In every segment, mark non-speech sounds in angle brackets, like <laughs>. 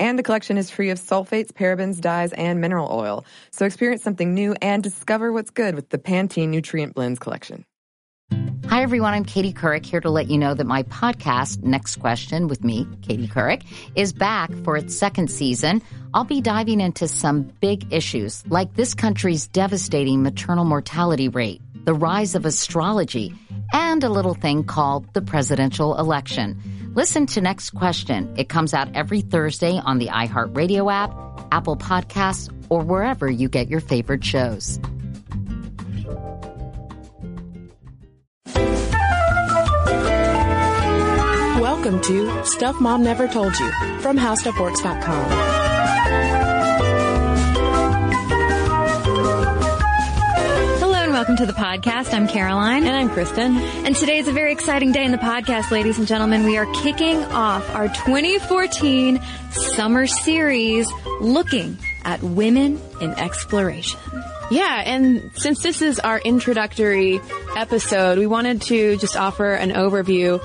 And the collection is free of sulfates, parabens, dyes, and mineral oil. So experience something new and discover what's good with the Pantene Nutrient Blends collection. Hi, everyone. I'm Katie Couric here to let you know that my podcast, Next Question with me, Katie Couric, is back for its second season. I'll be diving into some big issues like this country's devastating maternal mortality rate, the rise of astrology, and a little thing called the presidential election. Listen to Next Question. It comes out every Thursday on the iHeartRadio app, Apple Podcasts, or wherever you get your favorite shows. Welcome to Stuff Mom Never Told You from HowStuffWorks.com. to the podcast. I'm Caroline. And I'm Cristen. And today is a very exciting day in the podcast, ladies and gentlemen. We are kicking off our 2014 summer series looking at women in exploration. Yeah, and since this is our introductory episode, we wanted to just offer an overview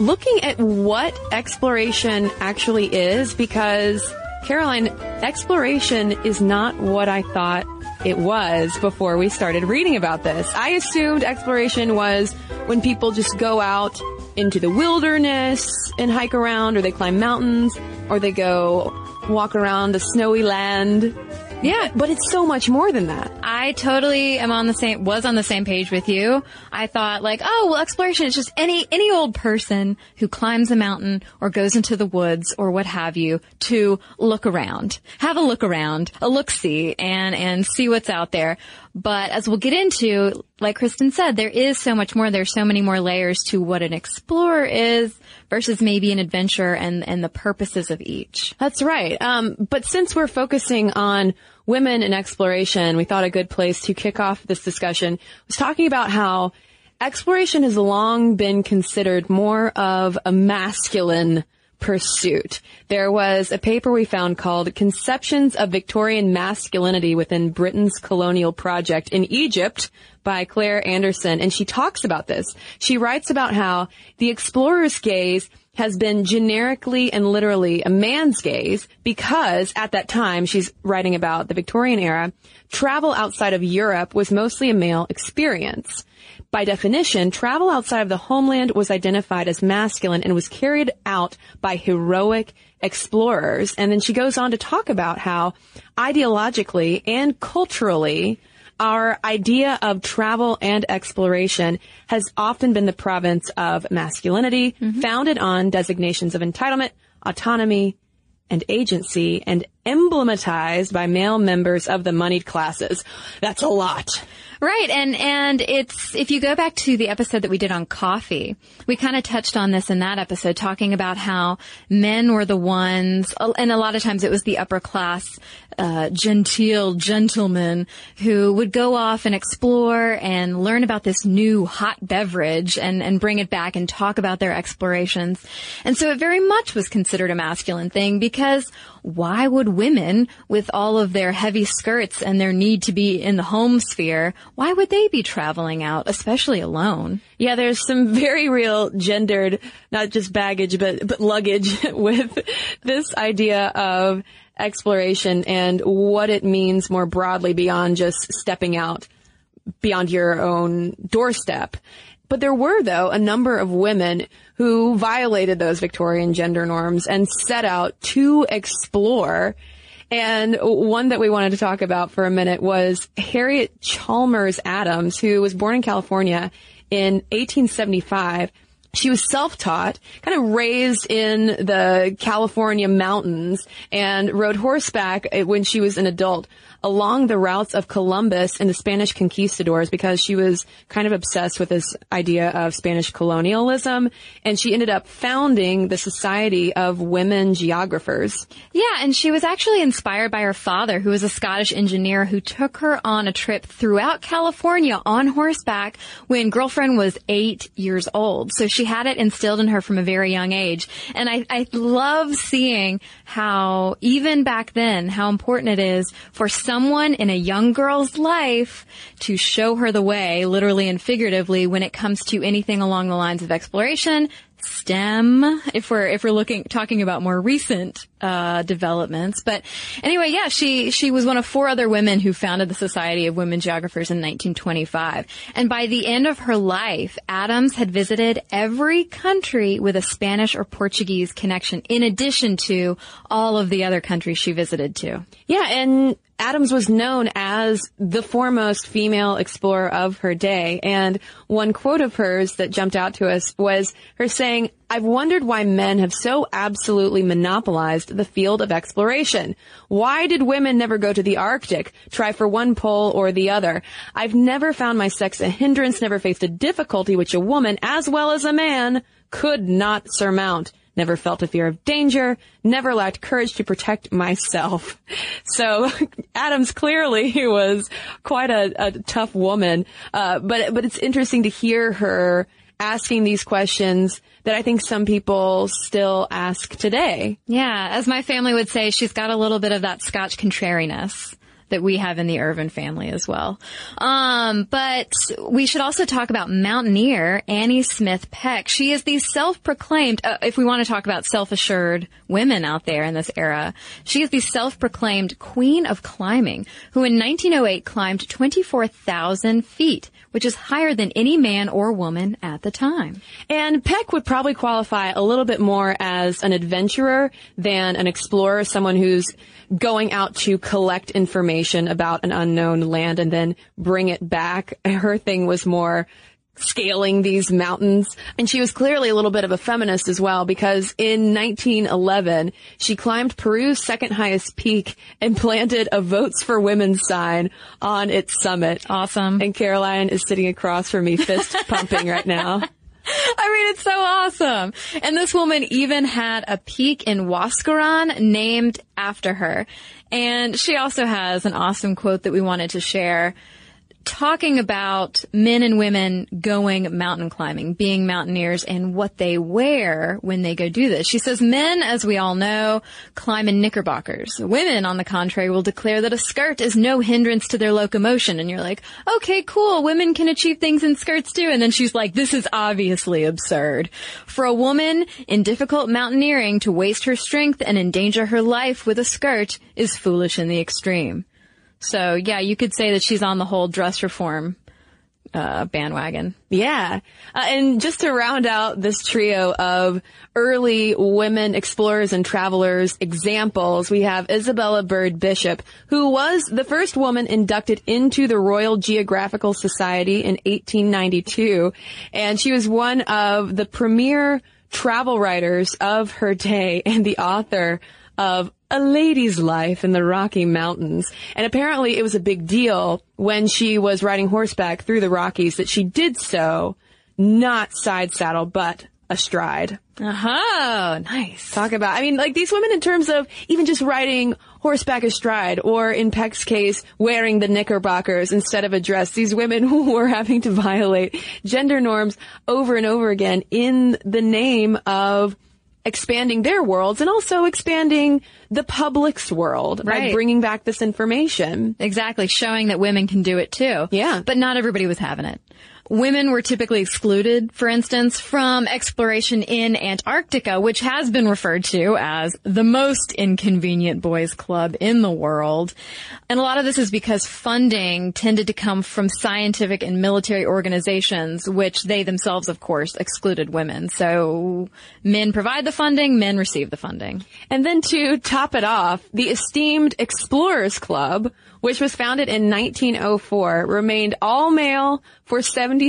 looking at what exploration actually is because Caroline, exploration is not what I thought it was before we started reading about this. I assumed exploration was when people just go out into the wilderness and hike around or they climb mountains or they go walk around a snowy land yeah, but it's so much more than that. I totally am on the same, was on the same page with you. I thought like, oh, well, exploration is just any, any old person who climbs a mountain or goes into the woods or what have you to look around, have a look around, a look see and, and see what's out there. But as we'll get into, like Cristen said, there is so much more. There's so many more layers to what an explorer is versus maybe an adventure and, and the purposes of each. That's right. Um, but since we're focusing on women in exploration, we thought a good place to kick off this discussion was talking about how exploration has long been considered more of a masculine pursuit. There was a paper we found called Conceptions of Victorian Masculinity Within Britain's Colonial Project in Egypt by Claire Anderson, and she talks about this. She writes about how the explorer's gaze has been generically and literally a man's gaze because at that time, she's writing about the Victorian era, travel outside of Europe was mostly a male experience. By definition, travel outside of the homeland was identified as masculine and was carried out by heroic explorers. And then she goes on to talk about how ideologically and culturally, our idea of travel and exploration has often been the province of masculinity, mm-hmm. founded on designations of entitlement, autonomy, and agency, and emblematized by male members of the moneyed classes. That's a lot. Right. And, and it's, if you go back to the episode that we did on coffee, we kind of touched on this in that episode, talking about how men were the ones, and a lot of times it was the upper class, uh, genteel gentlemen who would go off and explore and learn about this new hot beverage and, and bring it back and talk about their explorations. And so it very much was considered a masculine thing because why would women, with all of their heavy skirts and their need to be in the home sphere, why would they be traveling out, especially alone? Yeah, there's some very real gendered, not just baggage, but, but luggage <laughs> with this idea of exploration and what it means more broadly beyond just stepping out beyond your own doorstep. But there were, though, a number of women who violated those Victorian gender norms and set out to explore. And one that we wanted to talk about for a minute was Harriet Chalmers Adams, who was born in California in 1875. she was self-taught, kind of raised in the California mountains and rode horseback when she was an adult along the routes of Columbus and the Spanish conquistadors because she was kind of obsessed with this idea of Spanish colonialism. And she ended up founding the Society of Women Geographers. Yeah, and she was actually inspired by her father, who was a Scottish engineer who took her on a trip throughout California on horseback when girlfriend was eight years old. So she had it instilled in her from a very young age. And I, I love seeing how even back then, how important it is for someone in a young girl's life to show her the way, literally and figuratively, when it comes to anything along the lines of exploration, STEM, if we're if we're looking talking about more recent uh, developments. But anyway, yeah, she she was one of four other women who founded the Society of Women Geographers in 1925. And by the end of her life, Adams had visited every country with a Spanish or Portuguese connection, in addition to all of the other countries she visited too. Yeah, and Adams was known as the foremost female explorer of her day. And one quote of hers that jumped out to us was her saying, I've wondered why men have so absolutely monopolized the field of exploration. Why did women never go to the Arctic, try for one pole or the other? I've never found my sex a hindrance, never faced a difficulty which a woman, as well as a man, could not surmount never felt a fear of danger, never lacked courage to protect myself. <laughs> So <laughs> Adams clearly <laughs> was quite a, a tough woman, uh, but but it's interesting to hear her asking these questions that I think some people still ask today. Yeah, as my family would say, she's got a little bit of that Scotch contrariness that we have in the Ervin family as well. Um, but we should also talk about mountaineer Annie Smith Peck. She is the self-proclaimed, uh, if we want to talk about self-assured women out there in this era, she is the self-proclaimed queen of climbing, who in 1908 climbed 24,000 feet which is higher than any man or woman at the time. And Peck would probably qualify a little bit more as an adventurer than an explorer, someone who's going out to collect information about an unknown land and then bring it back. <laughs> Her thing was more scaling these mountains. And she was clearly a little bit of a feminist as well because in 1911, she climbed Peru's second highest peak and <laughs> planted a votes for women sign on its summit. Awesome. And Caroline is sitting across from me fist <laughs> pumping right now. I mean, it's so awesome. And this woman even had a peak in Huascaran named after her. And she also has an awesome quote that we wanted to share talking about men and women going mountain climbing, being mountaineers and what they wear when they go do this. She says men, as we all know, climb in knickerbockers. Women, on the contrary, will declare that a skirt is no hindrance to their locomotion. And you're like, okay, cool. Women can achieve things in skirts too. And then she's like, this is obviously absurd. For a woman in difficult mountaineering to waste her strength and endanger her life with a skirt is foolish in the extreme. So yeah, you could say that she's on the whole dress reform uh, bandwagon. Yeah. Uh, and just to round out this trio of early women explorers and travelers examples, we have Isabella Bird Bishop, who was the first woman inducted into the Royal Geographical Society in 1892. And she was one of the premier travel writers of her day and the author of a lady's life in the Rocky Mountains. And apparently it was a big deal when she was riding horseback through the Rockies that she did so not side saddle, but astride. Uh-huh. Nice. Talk about, I mean, like these women in terms of even just riding horseback astride or in Peck's case, wearing the knickerbockers instead of a dress. These women who <laughs> were having to violate gender norms over and over again in the name of expanding their worlds and also expanding the public's world right. by bringing back this information. Exactly, showing that women can do it too. Yeah. But not everybody was having it. Women were typically excluded, for instance, from exploration in Antarctica, which has been referred to as the most inconvenient boys club in the world. And a lot of this is because funding tended to come from scientific and military organizations, which they themselves, of course, excluded women. So men provide the funding, men receive the funding. And then to top it off, the esteemed Explorers Club which was founded in 1904, remained all male for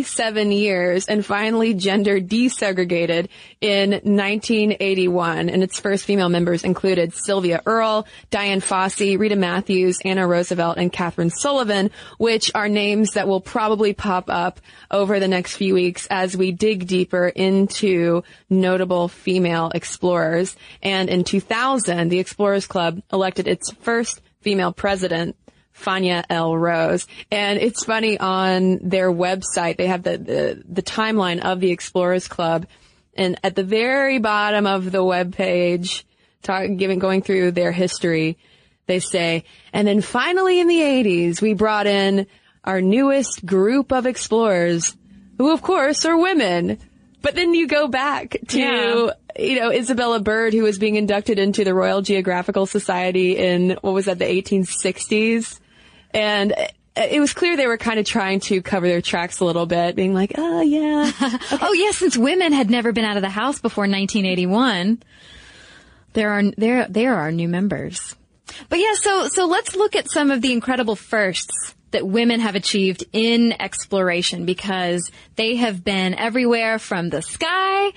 77 years and finally gender desegregated in 1981. And its first female members included Sylvia Earle, Dian Fossey, Rita Matthews, Anna Roosevelt, and Kathryn Sullivan, which are names that will probably pop up over the next few weeks as we dig deeper into notable female explorers. And in 2000, the Explorers Club elected its first female president, Faanya L. Rose. And it's funny on their website, they have the, the, the timeline of the Explorers Club. And at the very bottom of the web page, talk, giving, going through their history, they say, and then finally in the 80s, we brought in our newest group of explorers, who of course are women. But then you go back to, Yeah. you know, Isabella Bird, who was being inducted into the Royal Geographical Society in, what was that, the 1860s? And it was clear they were kind of trying to cover their tracks a little bit, being like, oh yeah. <laughs> Oh yeah, since women had never been out of the house before 1981, there are there there are new members. But yeah, so so let's look at some of the incredible firsts that women have achieved in exploration because they have been everywhere from the sky,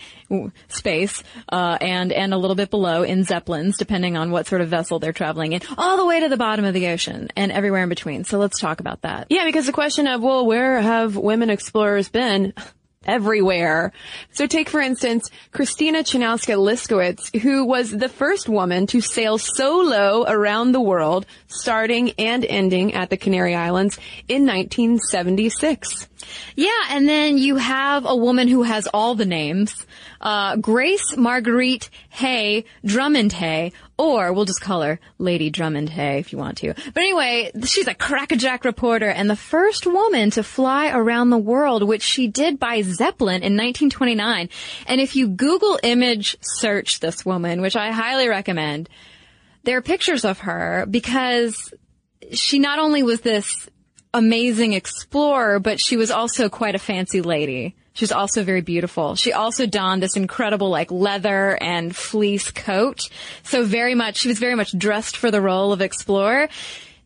space, uh, and and a little bit below in zeppelins, depending on what sort of vessel they're traveling in, all the way to the bottom of the ocean and everywhere in between. So let's talk about that. Yeah, because the question of, well, where have women explorers been? <laughs> Everywhere. So take, for instance, Christina Chojnowska Liskiewicz, who was the first woman to sail solo around the world, starting and ending at the Canary Islands in 1976. Yeah, and then you have a woman who has all the names. Uh, Grace Marguerite Hay Drummond Hay, or we'll just call her Lady Drummond Hay if you want to. But anyway, she's a crackerjack reporter and the first woman to fly around the world, which she did by Zeppelin in 1929. And if you Google image search this woman, which I highly recommend, there are pictures of her because she not only was this amazing explorer, but she was also quite a fancy lady. She was also very beautiful. She also donned this incredible like leather and fleece coat. So very much, she was very much dressed for the role of explorer.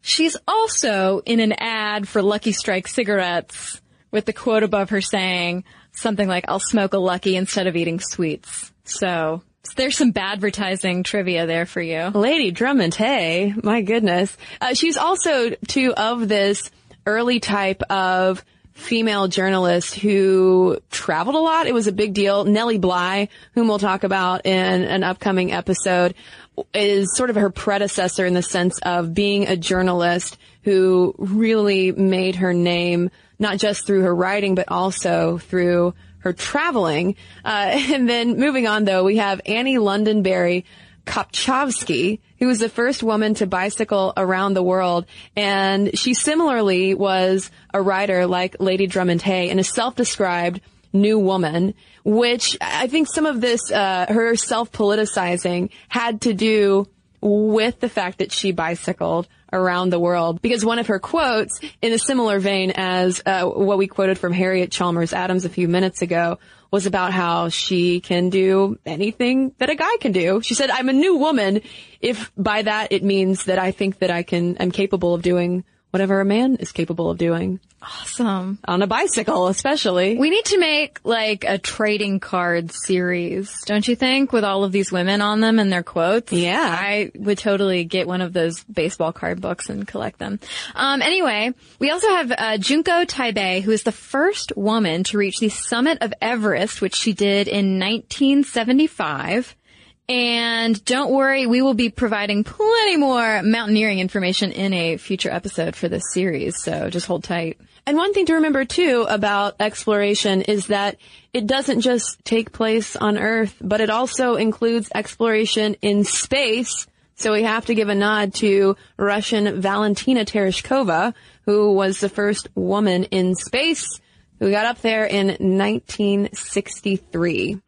She's also in an ad for Lucky Strike cigarettes with the quote above her saying something like, I'll smoke a Lucky instead of eating sweets. So there's some advertising trivia there for you. Lady Drummond Hay, my goodness. Uh, she's also too of this early type of female journalist who traveled a lot. It was a big deal. Nellie Bly, whom we'll talk about in an upcoming episode, is sort of her predecessor in the sense of being a journalist who really made her name not just through her writing, but also through her traveling. Uh, <laughs> and then moving on though, we have Annie Londonderry Kopchovsky, who was the first woman to bicycle around the world. And she similarly was a writer like Lady Drummond Hay and a self-described new woman, which I think some of this, uh, her self-politicizing had to do with the fact that she bicycled around the world. Because one of her quotes, in a similar vein as uh, what we quoted from Harriet Chalmers Adams a few minutes ago, was about how she can do anything that a guy can do. She said, I'm a new woman if by that it means that I think that I can, I'm capable of doing whatever a man is capable of doing. Awesome. On a bicycle, especially. We need to make like a trading card series, don't you think, with all of these women on them and their quotes? Yeah. I would totally get one of those baseball card books and collect them. Um, anyway, we also have uh, Junko Tabei, who is the first woman to reach the summit of Everest, which she did in 1975. And don't worry, we will be providing plenty more mountaineering information in a future episode for this series, so just hold tight. And one thing to remember too about exploration is that it doesn't just take place on Earth, but it also includes exploration in space. So we have to give a nod to Russian Valentina Tereshkova, who was the first woman in space who got up there in 1963.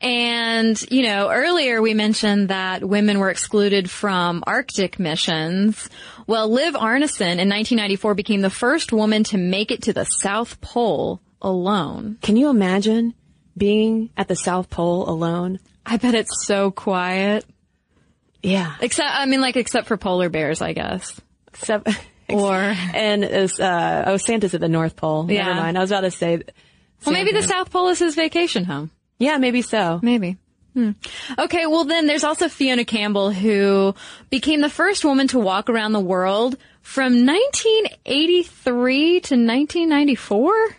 And, you know, earlier we mentioned that women were excluded from Arctic missions. Well, Liv Arnesen in 1994 became the first woman to make it to the South Pole alone. Can you imagine being at the South Pole alone? I bet it's so quiet. Yeah. Except, I mean, like, except for polar bears, I guess. Except, <laughs> Or and uh, oh, Santa's at the North Pole. Yeah. Never mind. I was about to say. well, maybe the South Pole is his vacation home. Yeah, maybe so. Maybe. Hmm. Okay, well then there's also Fiona Campbell who became the first woman to walk around the world from 1983 to 1994.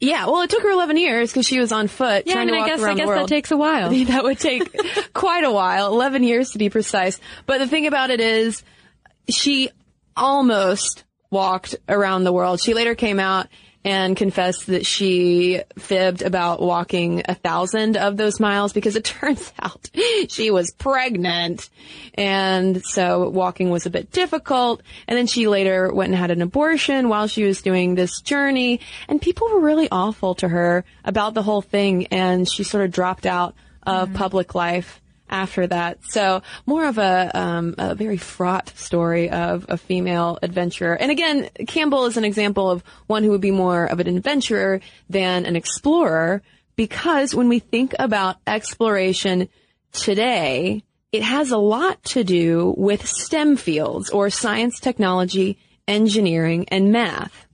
Yeah, well, it took her 11 years because she was on foot Yeah, I trying mean, to I walk guess I guess the that takes a while. <laughs> that would take <laughs> quite a while, 11 years to be precise. But the thing about it is, she almost walked around the world. She later came out and confessed that she fibbed about walking a thousand of those miles because it <laughs> turns out she was pregnant. And so walking was a bit difficult. And then she later went and had an abortion while she was doing this journey. And people were really awful to her about the whole thing. And she sort of dropped out of mm-hmm. public life after that. So more of a, um, a very fraught story of a female adventurer. And again, Campbell is an example of one who would be more of an adventurer than an explorer because when we think about exploration today, it has a lot to do with STEM fields or science, technology, engineering, and math.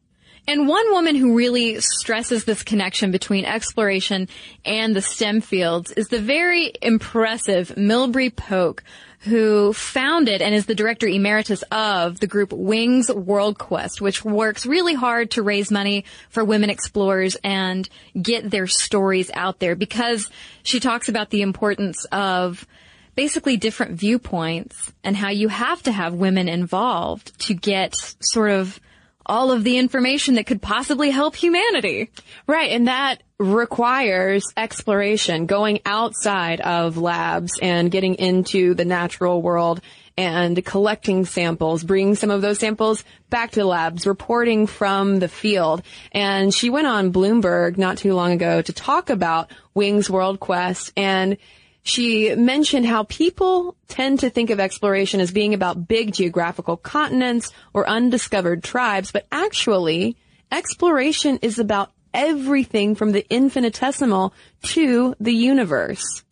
And one woman who really stresses this connection between exploration and the STEM fields is the very impressive Milbry Polk, who founded and is the director emeritus of the group Wings World Quest, which works really hard to raise money for women explorers and get their stories out there. Because she talks about the importance of basically different viewpoints and how you have to have women involved to get sort of all of the information that could possibly help humanity. Right, and that requires exploration, going outside of labs and getting into the natural world and collecting samples, bringing some of those samples back to labs, reporting from the field. And she went on Bloomberg not too long ago to talk about Wings World Quest and she mentioned how people tend to think of exploration as being about big geographical continents or undiscovered tribes, but actually, exploration is about everything from the infinitesimal to the universe.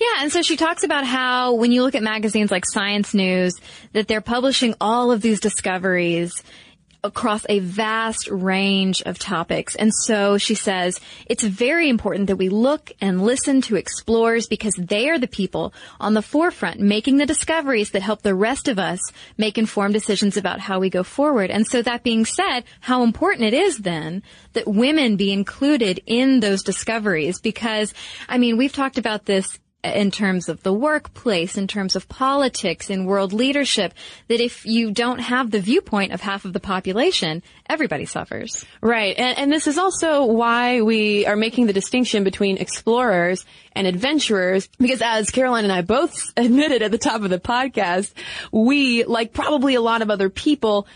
Yeah, and so she talks about how when you look at magazines like Science News, that they're publishing all of these discoveries across a vast range of topics. And so she says it's very important that we look and listen to explorers because they are the people on the forefront making the discoveries that help the rest of us make informed decisions about how we go forward. And so that being said, how important it is then that women be included in those discoveries because, I mean, we've talked about this in terms of the workplace, in terms of politics, in world leadership, that if you don't have the viewpoint of half of the population, everybody suffers. Right. And, and this is also why we are making the distinction between explorers and adventurers, because as Caroline and I both <laughs> admitted at the top of the podcast, we, like probably a lot of other people,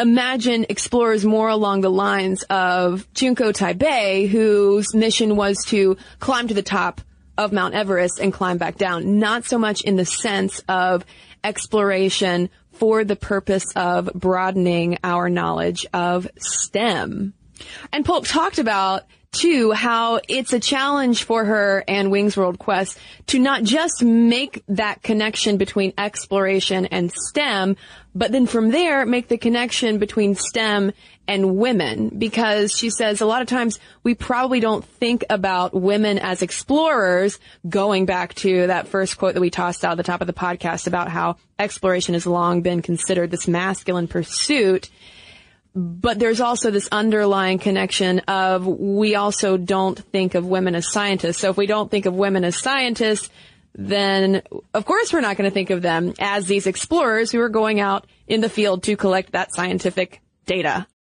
imagine explorers more along the lines of Junko Tabei, whose mission was to climb to the top of Mount Everest and climb back down. Not so much in the sense of exploration for the purpose of broadening our knowledge of STEM. And Polk talked about too how it's a challenge for her and Wings World Quest to not just make that connection between exploration and STEM, but then from there make the connection between STEM and women because she says a lot of times we probably don't think about women as explorers going back to that first quote that we tossed out at the top of the podcast about how exploration has long been considered this masculine pursuit but there's also this underlying connection of we also don't think of women as scientists. So if we don't think of women as scientists, then of course we're not going to think of them as these explorers who are going out in the field to collect that scientific data.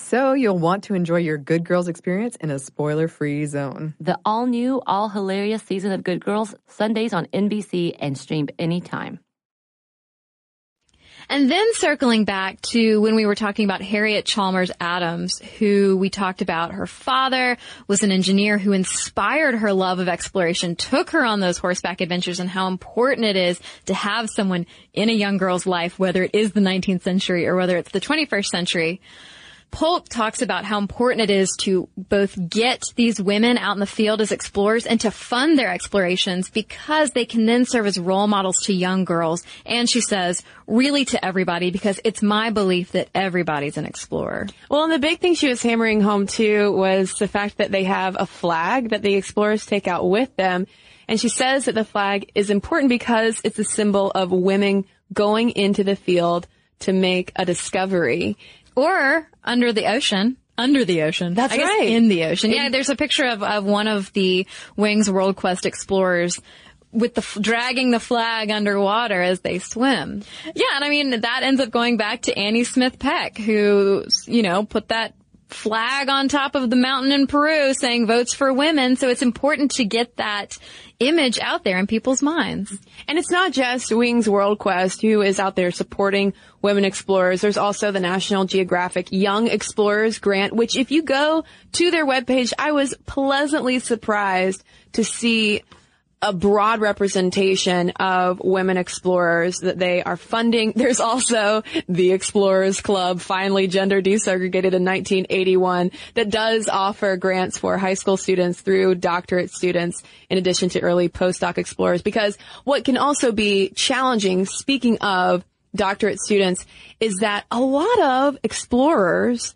So, you'll want to enjoy your Good Girls experience in a spoiler free zone. The all new, all hilarious season of Good Girls, Sundays on NBC and streamed anytime. And then circling back to when we were talking about Harriet Chalmers Adams, who we talked about, her father was an engineer who inspired her love of exploration, took her on those horseback adventures and how important it is to have someone in a young girl's life, whether it is the 19th century or whether it's the 21st century. Polk talks about how important it is to both get these women out in the field as explorers and to fund their explorations because they can then serve as role models to young girls. And she says, really to everybody because it's my belief that everybody's an explorer. Well, and the big thing she was hammering home too was the fact that they have a flag that the explorers take out with them. And she says that the flag is important because it's a symbol of women going into the field to make a discovery. Or under the ocean. Under the ocean. That's right. In the ocean. Yeah, there's a picture of, of one of the Wings World Quest explorers with the dragging the flag underwater as they swim. Yeah, and I mean that ends up going back to Annie Smith Peck, who you know put that flag on top of the mountain in Peru saying votes for women. So it's important to get that image out there in people's minds. And it's not just Wings World Quest who is out there supporting women explorers. There's also the National Geographic Young Explorers Grant, which if you go to their webpage, I was pleasantly surprised to see a broad representation of women explorers that they are funding. There's also the Explorers Club, finally gender desegregated in 1981, that does offer grants for high school students through doctorate students in addition to early postdoc explorers. Because what can also be challenging, speaking of doctorate students, is that a lot of explorers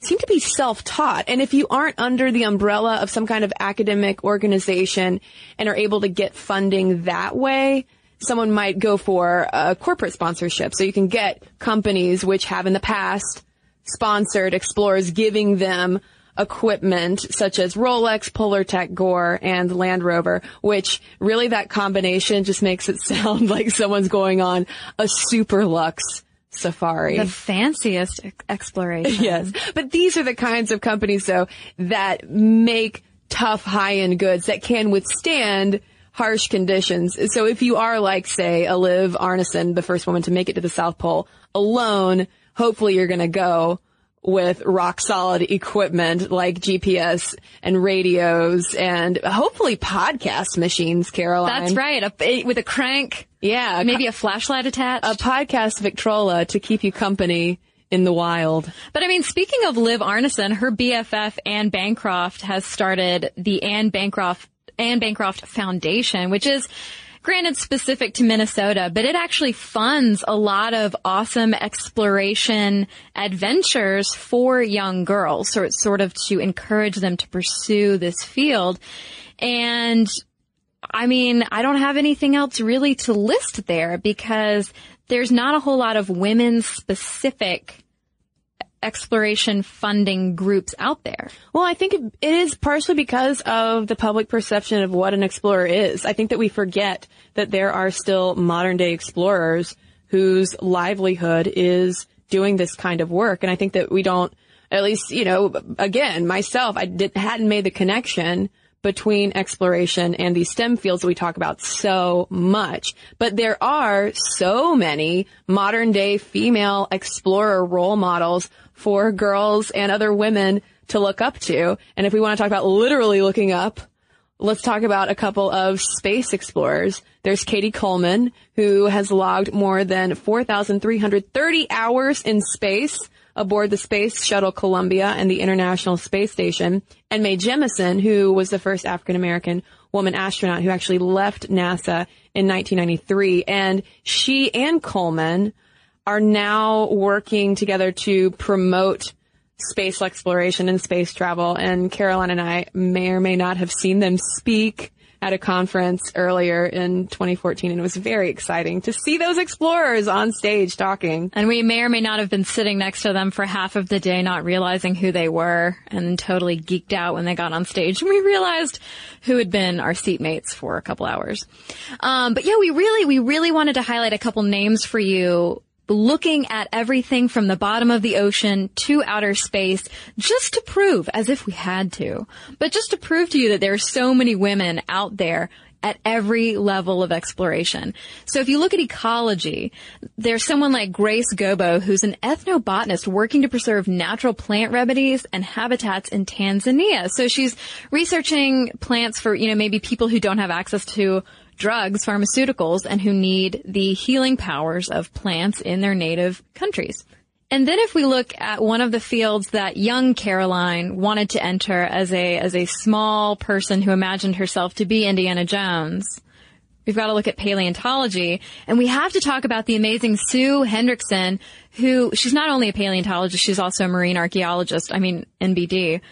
seem to be self-taught. And if you aren't under the umbrella of some kind of academic organization and are able to get funding that way, someone might go for a corporate sponsorship. So you can get companies which have in the past sponsored explorers giving them equipment such as Rolex, Polartec, Gore, and Land Rover, which really that combination just makes it <laughs> sound like someone's going on a super luxe safari. The fanciest exploration. Yes. But these are the kinds of companies though that make tough high-end goods that can withstand harsh conditions. So if you are like, say, a Liv Arnesen, the first woman to make it to the South Pole alone, hopefully you're going to go with rock solid equipment like GPS and radios and hopefully podcast machines, Caroline. That's right. A, with a crank. Yeah. Maybe a flashlight attached. a podcast Victrola to keep you company in the wild. But I mean, speaking of Liv Arnesen, her BFF Ann Bancroft has started the Ann Bancroft Ann Bancroft Foundation, which is granted specific to Minnesota, but it actually funds a lot of awesome exploration adventures for young girls. So it's sort of to encourage them to pursue this field. And I mean, I don't have anything else really to list there because there's not a whole lot of women specific exploration funding groups out there. Well, I think it is partially because of the public perception of what an explorer is. I think that we forget that there are still modern day explorers whose livelihood is doing this kind of work. And I think that we don't, at least, you know, again, myself, I did, hadn't made the connection between exploration and these STEM fields that we talk about so much. But there are so many modern day female explorer role models for girls and other women to look up to. And if we want to talk about literally looking up, let's talk about a couple of space explorers. There's Cady Coleman, who has logged more than 4,330 hours in space aboard the Space Shuttle Columbia and the International Space Station, and Mae Jemison, who was the first African American woman astronaut who actually left NASA in 1993. And she and Coleman are now working together to promote space exploration and space travel. And Caroline and I may or may not have seen them speak at a conference earlier in 2014 and it was very exciting to see those explorers on stage talking. And we may or may not have been sitting next to them for half of the day not realizing who they were and totally geeked out when they got on stage and we realized who had been our seatmates for a couple hours. Um, but yeah, we really, we really wanted to highlight a couple names for you looking at everything from the bottom of the ocean to outer space just to prove, as if we had to, but just to prove to you that there are so many women out there at every level of exploration. So if you look at ecology, there's someone like Grace Gobbo, who's an ethnobotanist working to preserve natural plant remedies and habitats in Tanzania. So she's researching plants for, you know, maybe people who don't have access to drugs, pharmaceuticals, and who need the healing powers of plants in their native countries. And then if we look at one of the fields that young Caroline wanted to enter as a, as a small person who imagined herself to be Indiana Jones, we've got to look at paleontology and we have to talk about the amazing Sue Hendrickson, who she's not only a paleontologist, she's also a marine archaeologist. I mean, NBD.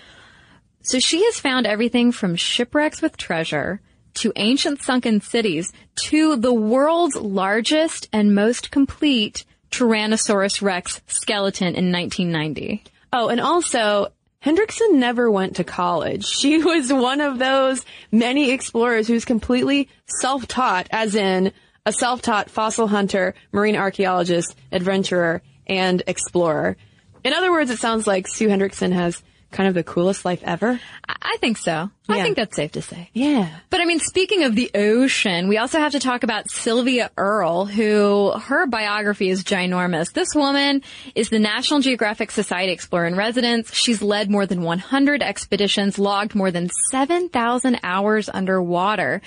So she has found everything from shipwrecks with treasure to ancient sunken cities to the world's largest and most complete Tyrannosaurus Rex skeleton in 1990. Oh, and also, Hendrickson never went to college. She <laughs> was one of those many explorers who's completely self-taught, as in a self-taught fossil hunter, marine archaeologist, adventurer, and explorer. In other words, it sounds like Sue Hendrickson has kind of the coolest life ever? I think so. I think that's safe to say. Yeah. But I mean, speaking of the ocean, we also have to talk about Sylvia Earle, who her biography is ginormous. This woman is the National Geographic Society Explorer in Residence. She's led more than 100 expeditions, logged more than 7,000 hours underwater.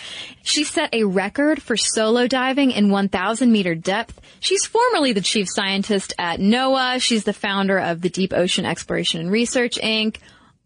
She set a record for solo diving in 1,000 meter depth. She's formerly the chief scientist at NOAA. She's the founder of the Deep Ocean Exploration and Research Inc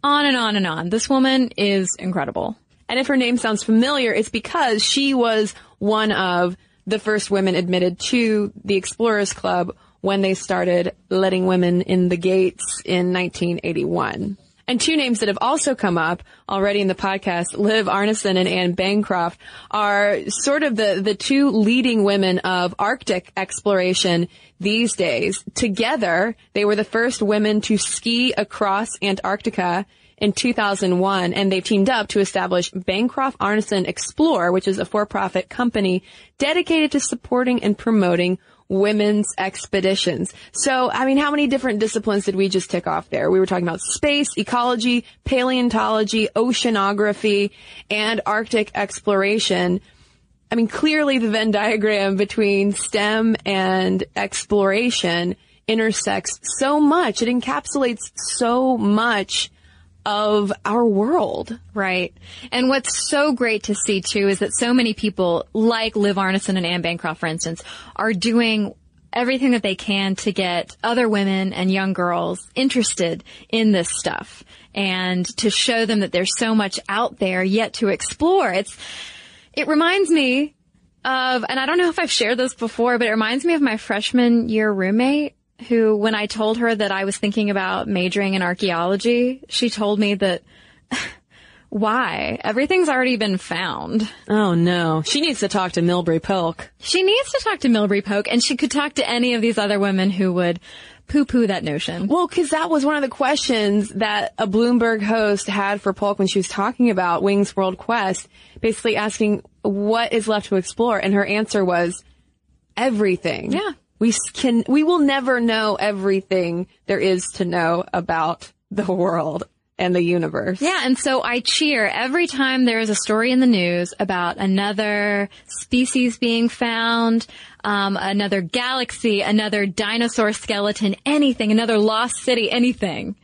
on and on and on. This woman is incredible. And if her name sounds familiar, it's because she was one of the first women admitted to the Explorers Club when they started letting women in the gates in 1981. And two names that have also come up already in the podcast, Liv Arnesen and Ann Bancroft, are sort of the, the two leading women of Arctic exploration these days. Together, they were the first women to ski across Antarctica in 2001 and they've teamed up to establish Bancroft Arnesen Explore, which is a for-profit company dedicated to supporting and promoting women's expeditions. So, I mean, how many different disciplines did we just tick off there? We were talking about space, ecology, paleontology, oceanography, and Arctic exploration. I mean, clearly the Venn diagram between STEM and exploration intersects so much. It encapsulates so much of our world. Right. And what's so great to see too is that so many people like Liv Arnesen and Ann Bancroft, for instance, are doing everything that they can to get other women and young girls interested in this stuff and to show them that there's so much out there yet to explore. It's, it reminds me of, and I don't know if I've shared this before, but it reminds me of my freshman year roommate who, when I told her that I was thinking about majoring in archaeology, she told me that <laughs> why? Everything's already been found. Oh no. She needs to talk to Milbry Polk. She needs to talk to Milbry Polk and she could talk to any of these other women who would poo-poo that notion. Well, cause that was one of the questions that a Bloomberg host had for Polk when she was talking about Wings World Quest, basically asking what is left to explore. And her answer was everything. Yeah. We can, we will never know everything there is to know about the world. and the universe. Yeah, and so I cheer every time there is a story in the news about another species being found, um, another galaxy, another dinosaur skeleton, anything, another lost city, anything.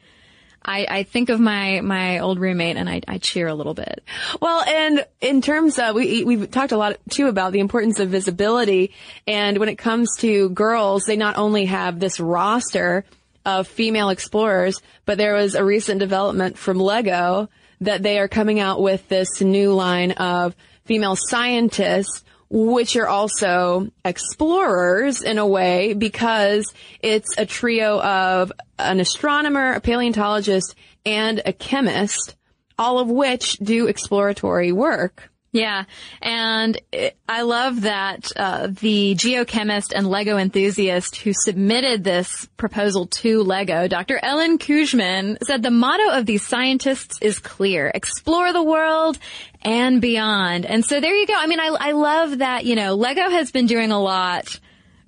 I, I think of my, my old roommate and I, I cheer a little bit. Well, and in terms of, we, we've talked a lot too about the importance of visibility. And when it comes to girls, they not only have this roster of female explorers, but there was a recent development from Lego that they are coming out with this new line of female scientists which are also explorers in a way because it's a trio of an astronomer, a paleontologist, and a chemist, all of which do exploratory work. Yeah, and I love that uh, the geochemist and Lego enthusiast who submitted this proposal to Lego, Dr. Ellen Kooijman, said the motto of these scientists is clear: explore the world and beyond. And so there you go. I mean, I, I love that. You know, Lego has been doing a lot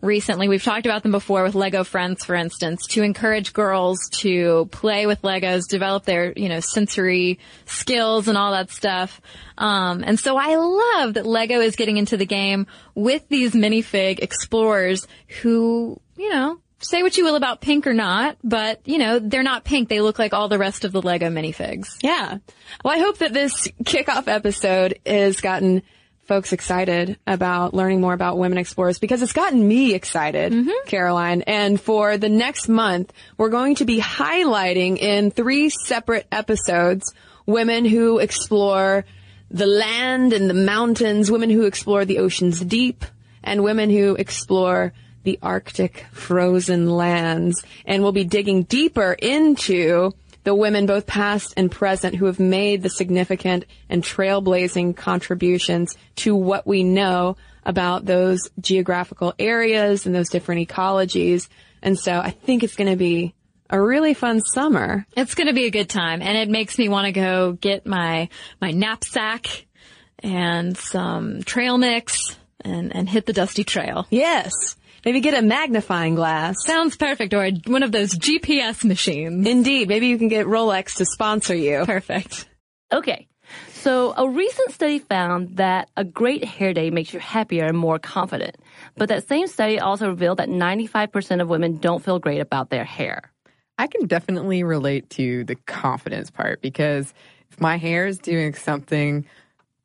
recently. We've talked about them before with Lego Friends, for instance, to encourage girls to play with Legos, develop their, you know, sensory skills and all that stuff. Um, and so I love that Lego is getting into the game with these minifig explorers who, you know, say what you will about pink or not, but you know, they're not pink. They look like all the rest of the Lego minifigs. Yeah. Well, I hope that this kickoff episode has gotten folks excited about learning more about women explorers because it's gotten me excited, mm-hmm. Caroline. And for the next month, we're going to be highlighting in three separate episodes women who explore the land and the mountains, women who explore the ocean's deep, and women who explore the Arctic frozen lands. And we'll be digging deeper into the women, both past and present, who have made the significant and trailblazing contributions to what we know about those geographical areas and those different ecologies. And so I think it's going to be a really fun summer. It's going to be a good time and it makes me want to go get my, my knapsack and some trail mix and, and hit the dusty trail. Yes. Maybe get a magnifying glass. Sounds perfect. Or one of those GPS machines. Indeed. Maybe you can get Rolex to sponsor you. Perfect. Okay. So a recent study found that a great hair day makes you happier and more confident. But that same study also revealed that 95% of women don't feel great about their hair. I can definitely relate to the confidence part because if my hair is doing something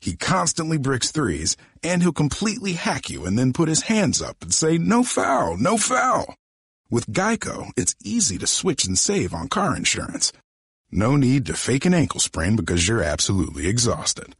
he constantly bricks threes, and he'll completely hack you and then put his hands up and say, no foul, no foul. With Geico, it's easy to switch and save on car insurance. No need to fake an ankle sprain because you're absolutely exhausted.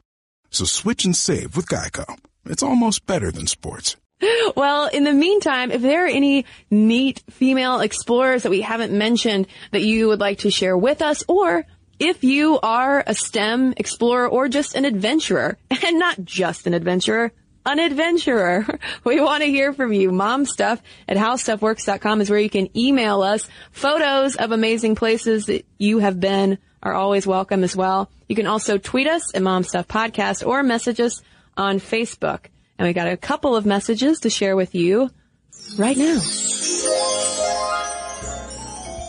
So switch and save with Geico. It's almost better than sports. <gasps> Well, in the meantime, if there are any neat female explorers that we haven't mentioned that you would like to share with us or if you are a STEM explorer or just an adventurer, <laughs> and not just an adventurer, an adventurer. <laughs> We want to hear from you. Momstuff at howstuffworks.com is where you can email us. Photos of amazing places that you have been are always welcome as well. You can also tweet us at Momstuff Podcast or message us on Facebook. And we got a couple of messages to share with you right now.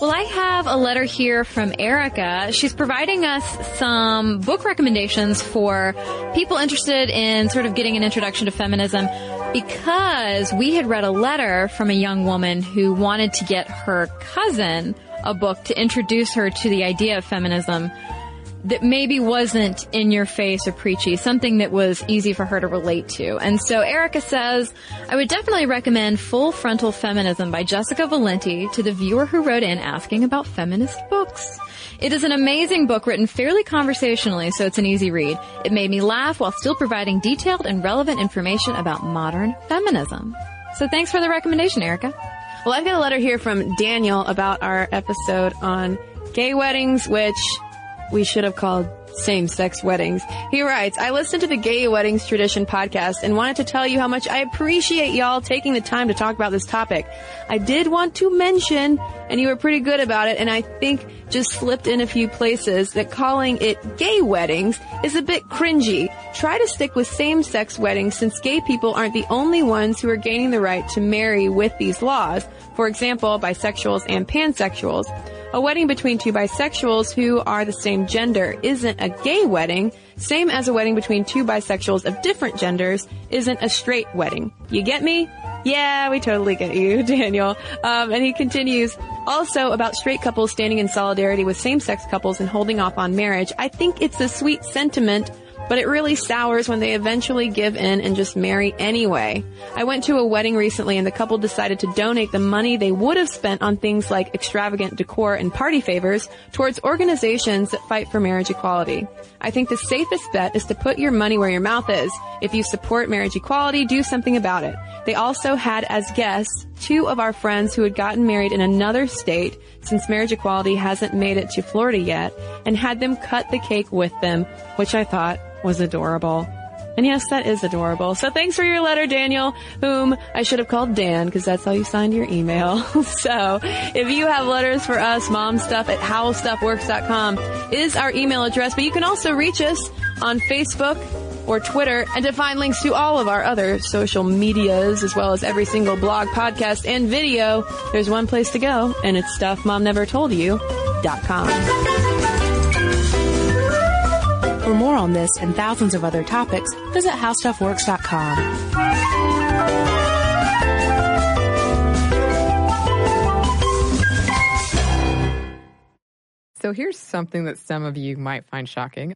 Well, I have a letter here from Erica. She's providing us some book recommendations for people interested in sort of getting an introduction to feminism because we had read a letter from a young woman who wanted to get her cousin a book to introduce her to the idea of feminism. That maybe wasn't in your face or preachy, something that was easy for her to relate to. And so Erica says, I would definitely recommend Full Frontal Feminism by Jessica Valenti to the viewer who wrote in asking about feminist books. It is an amazing book written fairly conversationally, so it's an easy read. It made me laugh while still providing detailed and relevant information about modern feminism. So thanks for the recommendation, Erica. Well, I've got a letter here from Daniel about our episode on gay weddings, which we should have called same-sex weddings. He writes, I listened to the Gay Weddings Tradition podcast and wanted to tell you how much I appreciate y'all taking the time to talk about this topic. I did want to mention, and you were pretty good about it, and I think just slipped in a few places that calling it gay weddings is a bit cringy. Try to stick with same-sex weddings since gay people aren't the only ones who are gaining the right to marry with these laws. For example, bisexuals and pansexuals. A wedding between two bisexuals who are the same gender isn't a gay wedding, same as a wedding between two bisexuals of different genders isn't a straight wedding. You get me? Yeah, we totally get you, <laughs> Daniel. Um, and he continues, also about straight couples standing in solidarity with same-sex couples and holding off on marriage. I think it's a sweet sentiment but it really sours when they eventually give in and just marry anyway. I went to a wedding recently and the couple decided to donate the money they would have spent on things like extravagant decor and party favors towards organizations that fight for marriage equality. I think the safest bet is to put your money where your mouth is. If you support marriage equality, do something about it. They also had as guests two of our friends who had gotten married in another state since marriage equality hasn't made it to Florida yet and had them cut the cake with them, which I thought was adorable. And yes, that is adorable. So thanks for your letter, Daniel, whom I should have called Dan because that's how you signed your email. <laughs> so if you have letters for us, momstuff at howstuffworks.com is our email address, but you can also reach us on Facebook or Twitter and to find links to all of our other social medias as well as every single blog, podcast, and video, there's one place to go and it's stuffmomnevertoldyou.com. For more on this and thousands of other topics, visit howstuffworks.com. So here's something that some of you might find shocking.